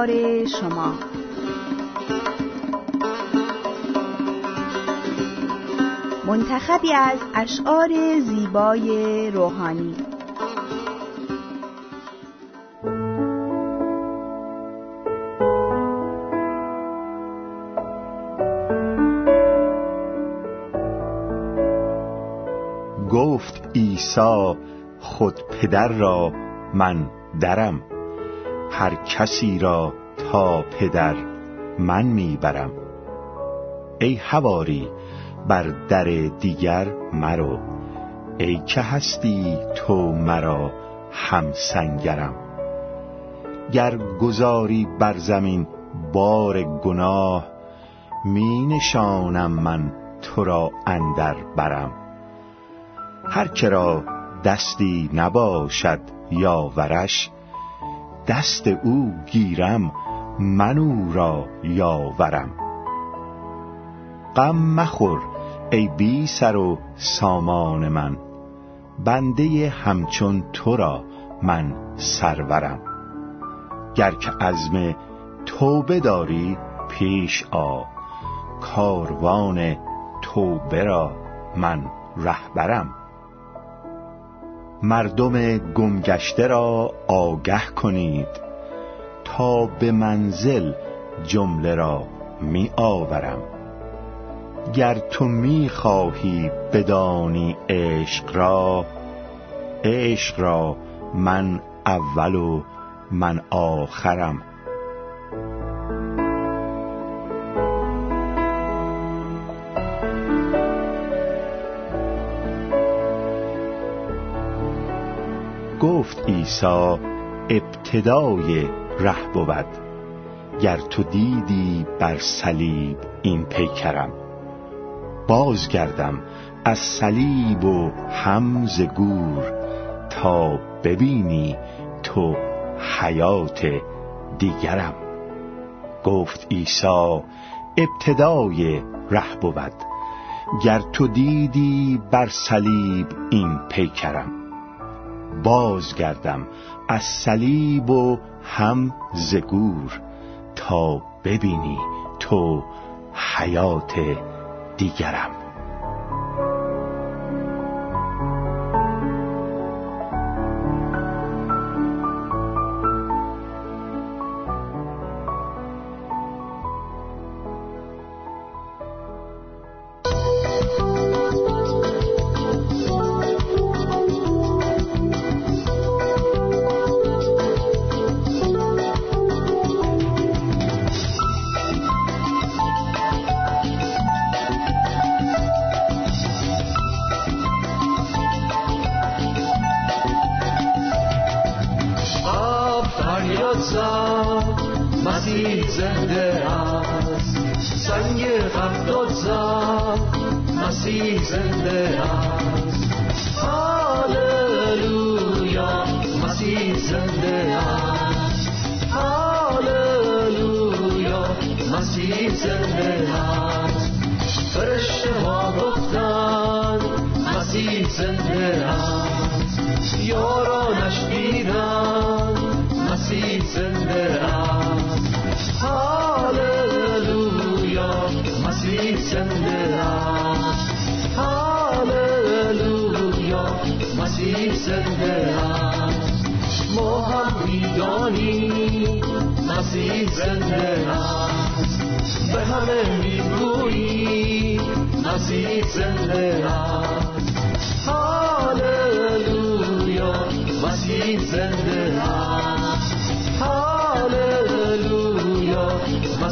کار شما. منتخبی از اشعار زیبای روحانی. گفت عیسی خود پدر را من درم. هر کسی را تا پدر من می‌برم. ای هواری بر در دیگر مرو. ای که هستی تو مرا همسنگرم. گر گذاری بر زمین بار گناه می نشانم من تو را اندر برم. هر که را دستی نباشد یاورش دست او گیرم من او را یاورم. غم مخور ای بی سر و سامان من بنده همچون تو را من سرورم. گر که عزم توبه داری پیش آ کاروان توبه را من رهبرم. مردم گمگشته را آگه کنید تا به منزل جمله را می آورم. گر تو می خواهی بدانی عشق را عشق را من اول و من آخرم. گفت عیسی ابتدای ره بود. گر تو دیدی بر صلیب این پیکرم. بازگردم از صلیب و همز گور تا ببینی تو حیات دیگرم. گفت عیسی ابتدای ره بود. گر تو دیدی بر صلیب این پیکرم. بازگردم از صلیب و هم زگور تا ببینی تو حیات دیگرم. هفتاد مسیح زنده است. سنگ هفتاد سال مسیح زنده است. هاللویا مسیح زنده است. هاللویا مسیح زنده است. فرش ها گفتند مسیح زنده است. یارانش دیدند ولی زنده است هاللویا مسیح زنده است هاللویا مسیح ما هم می‌دانیم مسیح زنده به مسیح زنده است هاللویا مسیح زنده است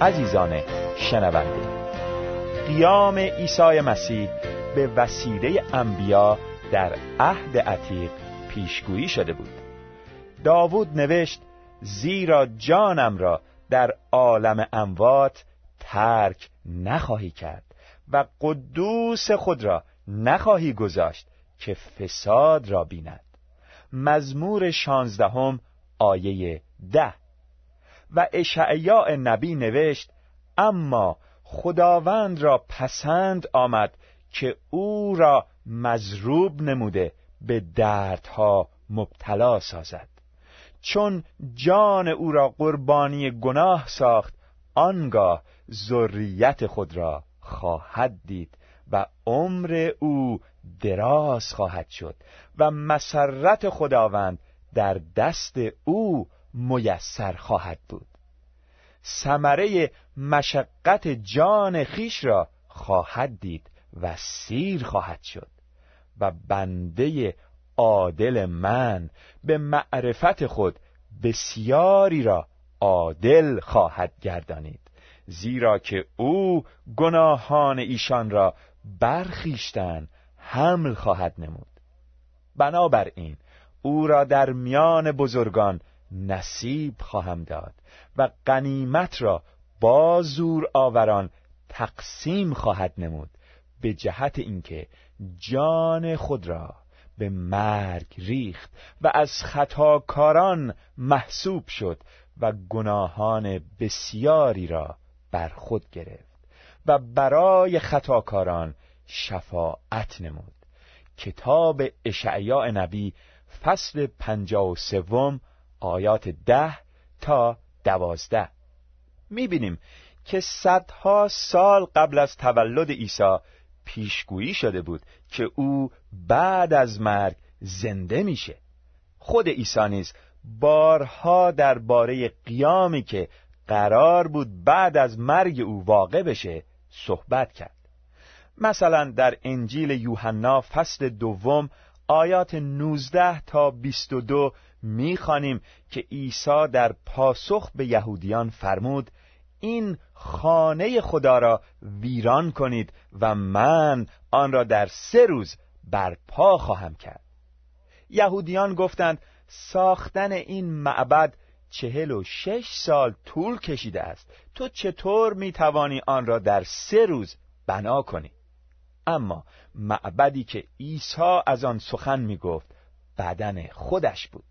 عزیزان شنونده. قیام عیسی مسیح به وسیله انبیا در عهد عتیق پیشگویی شده بود. داوود نوشت زیرا جانم را در عالم اموات ترک نخواهی کرد و قدوس خود را نخواهی گذاشت که فساد را بیند. مزمور شانزدهم آیه ده. و اشعیا نبی نوشت اما خداوند را پسند آمد که او را مزروب نموده به دردها مبتلا سازد. چون جان او را قربانی گناه ساخت آنگاه ذریت خود را خواهد دید و عمر او دراز خواهد شد و مسرت خداوند در دست او میسر خواهد بود. ثمره مشقت جان خیش را خواهد دید و سیر خواهد شد و بنده عادل من به معرفت خود بسیاری را عادل خواهد گردانید زیرا که او گناهان ایشان را برخیشتن حمل خواهد نمود. بنابراین او را در میان بزرگان نصیب خواهم داد و غنیمت را با زور آوران تقسیم خواهد نمود به جهت اینکه جان خود را به مرگ ریخت و از خطاکاران محسوب شد و گناهان بسیاری را بر خود گرفت و برای خطاکاران شفاعت نمود. کتاب اشعیاء نبی فصل پنجا و سوم آیات ده تا دوازده. می‌بینیم که صدها سال قبل از تولد عیسی پیشگویی شده بود که او بعد از مرگ زنده میشه. خود عیسی نیز بارها درباره قیامی که قرار بود بعد از مرگ او واقع بشه صحبت کرد. مثلا در انجیل یوحنا فصل دوم آیات 19 تا 22 می‌خوانیم که عیسی در پاسخ به یهودیان فرمود این خانه خدا را ویران کنید و من آن را در سه روز برپا خواهم کرد. یهودیان گفتند ساختن این معبد چهل و شش سال طول کشیده است. تو چطور می‌توانی آن را در سه روز بنا کنی؟ اما معبدی که عیسی از آن سخن می‌گفت بدن خودش بود.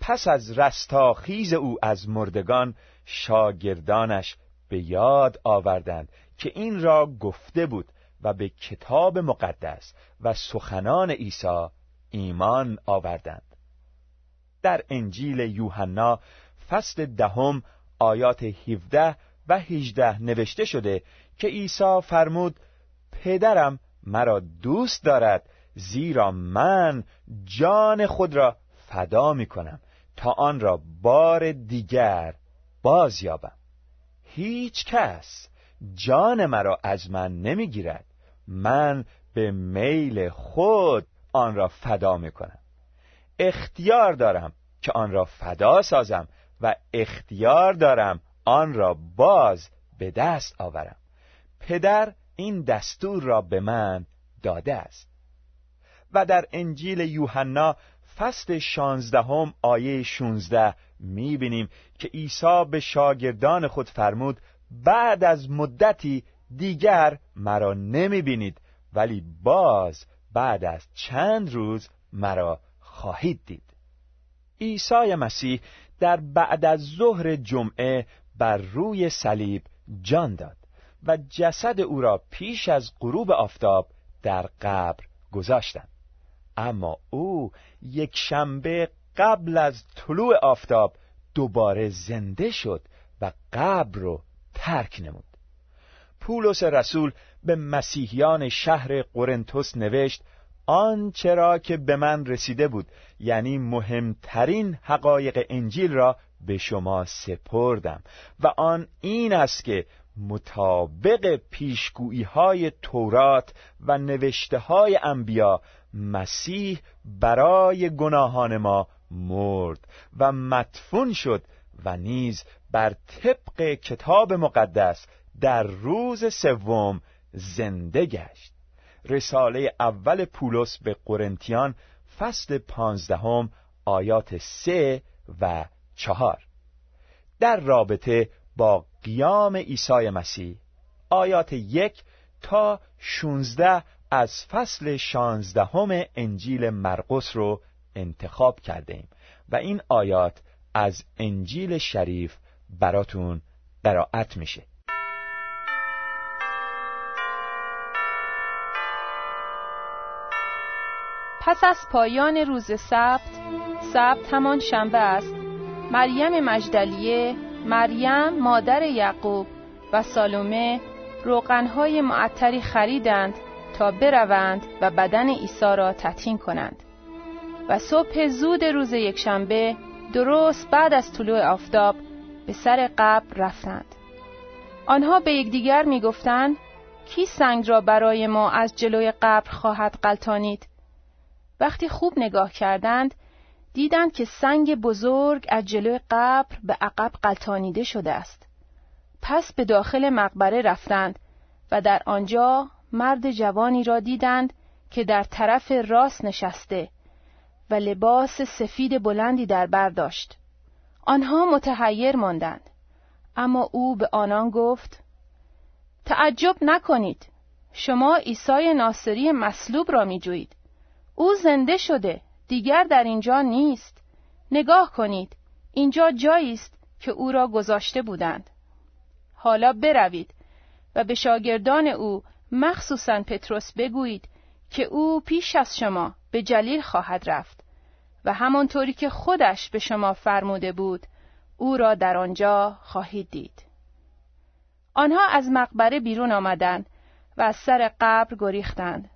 پس از رستاخیز او از مردگان شاگردانش به یاد آوردند که این را گفته بود و به کتاب مقدس و سخنان عیسی ایمان آوردند. در انجیل یوحنا فصل دهم آیات 17 و 18 نوشته شده که عیسی فرمود پدرم مرا دوست دارد زیرا من جان خود را فدا می کنم. تا آن را بار دیگر باز یابم. هیچ کس جان مرا از من نمی‌گیرد. من به میل خود آن را فدا می کنم اختیار دارم که آن را فدا سازم و اختیار دارم آن را باز به دست آورم. پدر این دستور را به من داده است. و در انجیل یوحنا فصل شانزدهم آیه شونزده می‌بینیم که عیسی به شاگردان خود فرمود بعد از مدتی دیگر مرا نمی‌بینید ولی باز بعد از چند روز مرا خواهید دید. عیسی مسیح در بعد از ظهر جمعه بر روی صلیب جان داد و جسد او را پیش از غروب آفتاب در قبر گذاشتند. اما او یک شنبه قبل از طلوع آفتاب دوباره زنده شد و قبر رو ترک نمود. پولس رسول به مسیحیان شهر قرنتس نوشت آنچه را که به من رسیده بود یعنی مهمترین حقایق انجیل را به شما سپردم و آن این است که مطابق پیشگویی های تورات و نوشته های انبیا مسیح برای گناهان ما مرد و مدفون شد و نیز بر طبق کتاب مقدس در روز سوم زنده گشت. رساله اول پولس به قرنتیان فصل پانزدهم آیات سه و چهار. در رابطه با قیام عیسی مسیح آیات یک تا شونزده از فصل شانزدهم انجیل مرقس رو انتخاب کرده ایم و این آیات از انجیل شریف براتون قرائت میشه. پس از پایان روز سبت سبت همان شنبه است. مریم مجدلیه مریم مادر یعقوب و سالومه روغنهای معطری خریدند تا بروند و بدن عیسی را تطهین کنند. و صبح زود روز یکشنبه درست بعد از طلوع آفتاب به سر قبر رفتند. آنها به یکدیگر می‌گفتند کی سنگ را برای ما از جلوی قبر خواهد قلتانید وقتی خوب نگاه کردند دیدند که سنگ بزرگ از جلوی قبر به عقب قلتانیده شده است. پس به داخل مقبره رفتند و در آنجا مرد جوانی را دیدند که در طرف راست نشسته و لباس سفید بلندی در بر داشت. آنها متحیر ماندند. اما او به آنان گفت تعجب نکنید شما عیسی ناصری مصلوب را می جوید. او زنده شده دیگر در اینجا نیست نگاه کنید اینجا جایی است که او را گذاشته بودند حالا بروید و به شاگردان او مخصوصا پتروس بگویید که او پیش از شما به جلیل خواهد رفت و همانطوری که خودش به شما فرموده بود او را در آنجا خواهید دید. آنها از مقبره بیرون آمدند و از سر قبر گریختند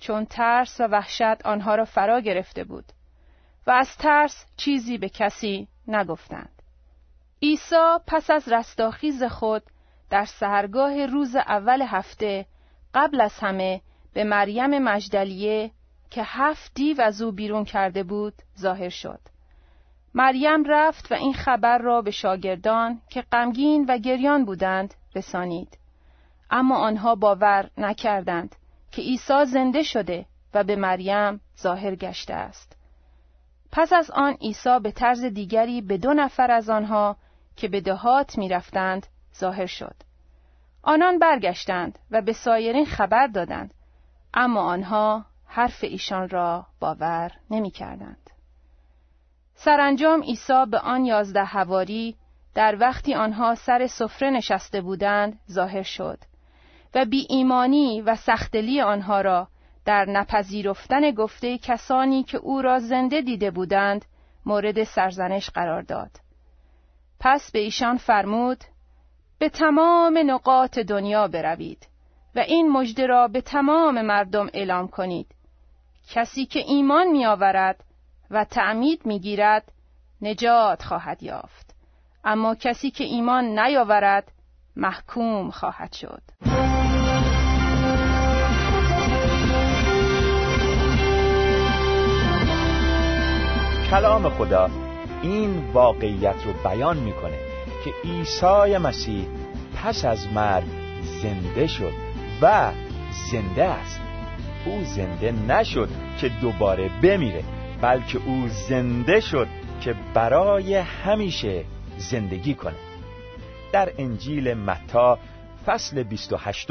چون ترس و وحشت آنها را فرا گرفته بود و از ترس چیزی به کسی نگفتند. عیسی پس از رستاخیز خود در سهرگاه روز اول هفته قبل از همه به مریم مجدلیه که هفت دیو از او بیرون کرده بود ظاهر شد. مریم رفت و این خبر را به شاگردان که غمگین و گریان بودند رسانید. اما آنها باور نکردند که عیسی زنده شده و به مریم ظاهر گشته است. پس از آن عیسی به طرز دیگری به دو نفر از آنها که به دهات می رفتند ظاهر شد. آنان برگشتند و به سایرین خبر دادند اما آنها حرف ایشان را باور نمی کردند. سرانجام عیسی به آن یازده هواری در وقتی آنها سر سفره نشسته بودند ظاهر شد و بی ایمانی و سختلی آنها را در نپذیرفتن گفته کسانی که او را زنده دیده بودند مورد سرزنش قرار داد. پس به ایشان فرمود به تمام نقاط دنیا بروید و این مژده را به تمام مردم اعلام کنید. کسی که ایمان می آورد و تعمید می گیرد نجات خواهد یافت. اما کسی که ایمان نیاورد محکوم خواهد شد. کلام خدا این واقعیت رو بیان می‌کنه. که عیسی مسیح پس از مرگ زنده شد و زنده است. او زنده نشد که دوباره بمیره بلکه او زنده شد که برای همیشه زندگی کنه. در انجیل متا فصل 28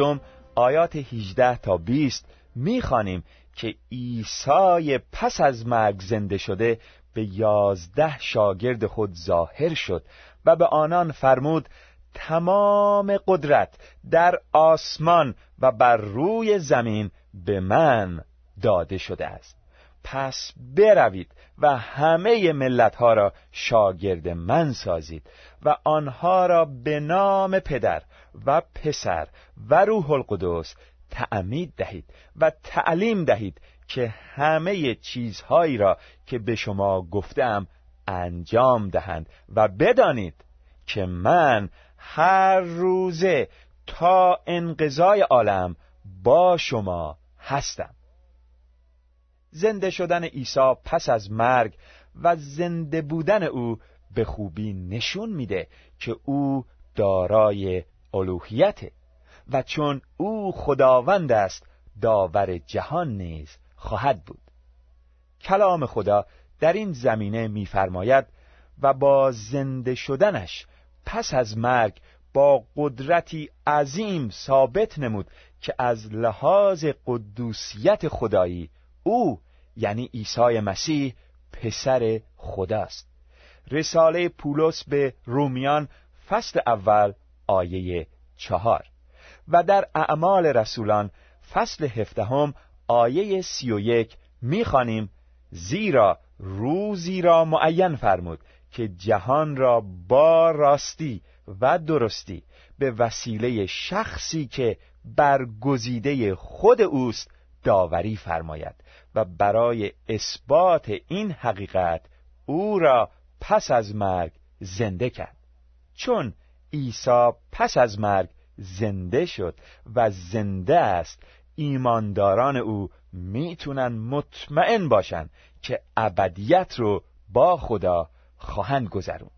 آیات 18 تا 20 می‌خوانیم که عیسی پس از مرگ زنده شده به یازده شاگرد خود ظاهر شد و به آنان فرمود تمام قدرت در آسمان و بر روی زمین به من داده شده است. پس بروید و همه ملت ها را شاگرد من سازید و آنها را به نام پدر و پسر و روح القدس تعمید دهید و تعلیم دهید که همه چیزهایی را که به شما گفتم انجام دهند و بدانید که من هر روزه تا انقضای عالم با شما هستم. زنده شدن عیسی پس از مرگ و زنده بودن او به خوبی نشون میده که او دارای الوهیته و چون او خداوند است داور جهان نیز خواهد بود. کلام خدا در این زمینه میفرماید و با زنده شدنش پس از مرگ با قدرتی عظیم ثابت نمود که از لحاظ قدوسیت خدایی او یعنی عیسی مسیح پسر خداست. رساله پولس به رومیان فصل اول آیه چهار. و در اعمال رسولان فصل هفدهم آیه سی و یک می‌خوانیم زیرا روزی را معین فرمود که جهان را با راستی و درستی به وسیله شخصی که برگزیده خود اوست داوری فرماید و برای اثبات این حقیقت او را پس از مرگ زنده کرد. چون عیسی پس از مرگ زنده شد و زنده است ایمانداران او می‌تونن مطمئن باشن که ابدیت رو با خدا خواهند گذروند.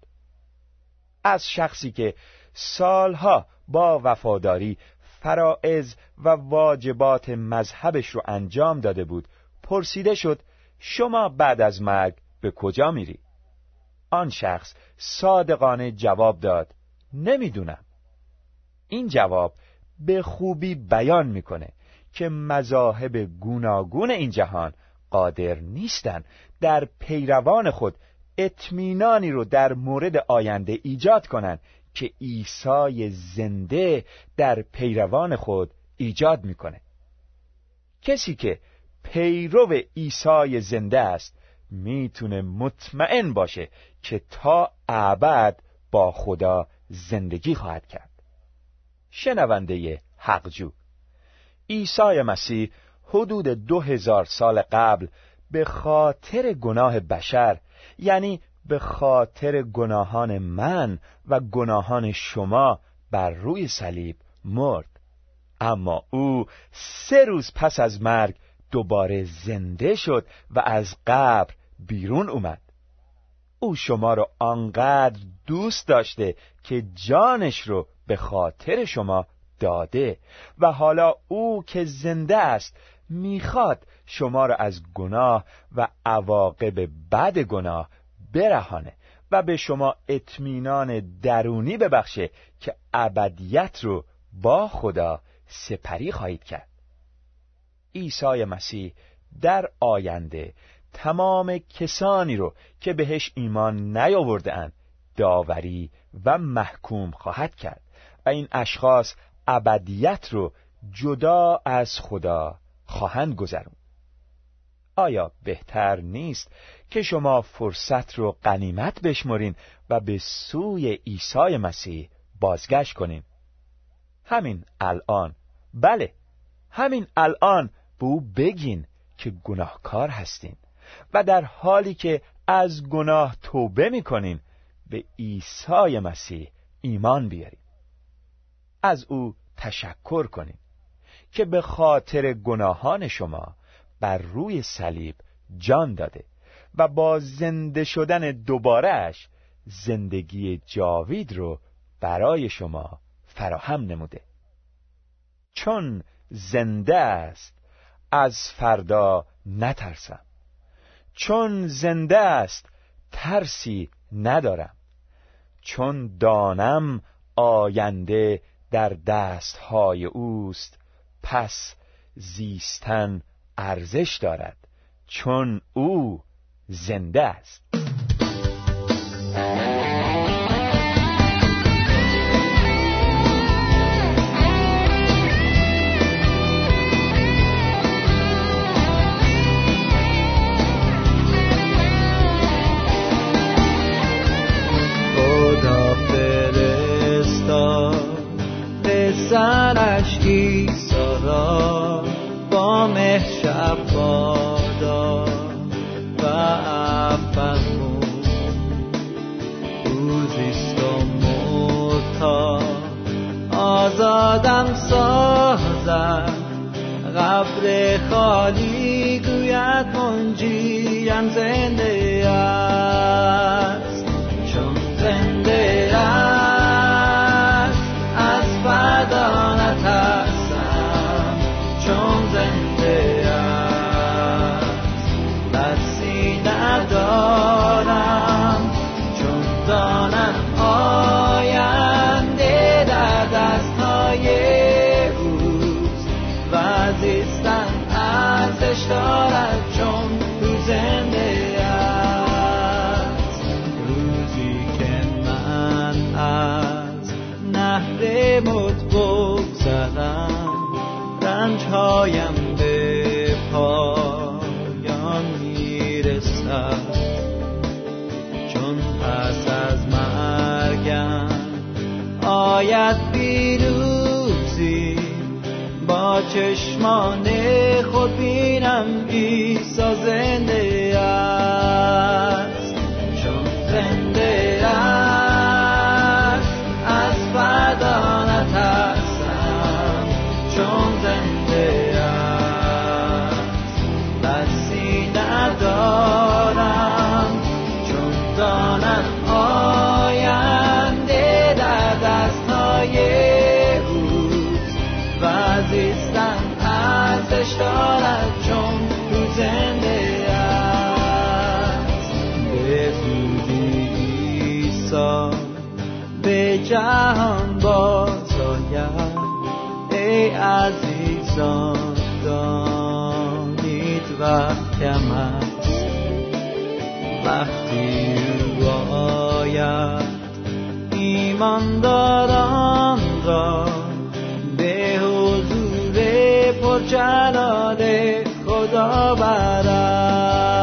از شخصی که سالها با وفاداری فرائض و واجبات مذهبش رو انجام داده بود پرسیده شد شما بعد از مرگ به کجا میری؟ آن شخص صادقانه جواب داد نمی‌دونم. این جواب به خوبی بیان می‌کنه. که مذاهب گوناگون این جهان قادر نیستند. در پیروان خود اطمینانی رو در مورد آینده ایجاد کنند که عیسی زنده در پیروان خود ایجاد می‌کنه. کسی که پیرو عیسی زنده است می‌تونه مطمئن باشه که تا ابد با خدا زندگی خواهد کرد. شنونده حقجو عیسی مسیح حدود دو هزار سال قبل به خاطر گناه بشر یعنی به خاطر گناهان من و گناهان شما بر روی صلیب مرد. اما او سه روز پس از مرگ دوباره زنده شد و از قبر بیرون اومد. او شما رو آنقدر دوست داشته که جانش رو به خاطر شما داده و حالا او که زنده است می‌خواد شما را از گناه و عواقب بد گناه برهانه و به شما اطمینان درونی ببخشه که ابدیت رو با خدا سپری خواهید کرد. عیسی مسیح در آینده تمام کسانی رو که بهش ایمان نیاورده داوری و محکوم خواهد کرد و این اشخاص ابدیت رو جدا از خدا خواهند گذرون. آیا بهتر نیست که شما فرصت رو قنیمت بشمرین و به سوی عیسی مسیح بازگشت کنین؟ همین الان. بله همین الان به او بگین که گناهکار هستین و در حالی که از گناه توبه می‌کنین به عیسی مسیح ایمان بیارید از او تشکر کنید که به خاطر گناهان شما بر روی صلیب جان داده و با زنده شدن دوبارهش زندگی جاوید رو برای شما فراهم نموده. چون زنده است از فردا نترسم. چون زنده است ترسی ندارم. چون دانم آینده در دستهای اوست پس زیستن ارزش دارد چون او زنده است. چیزی ندارم چشمان خود بینم ایسا زنده ایمانداران را به حضور پرجلال خدا برد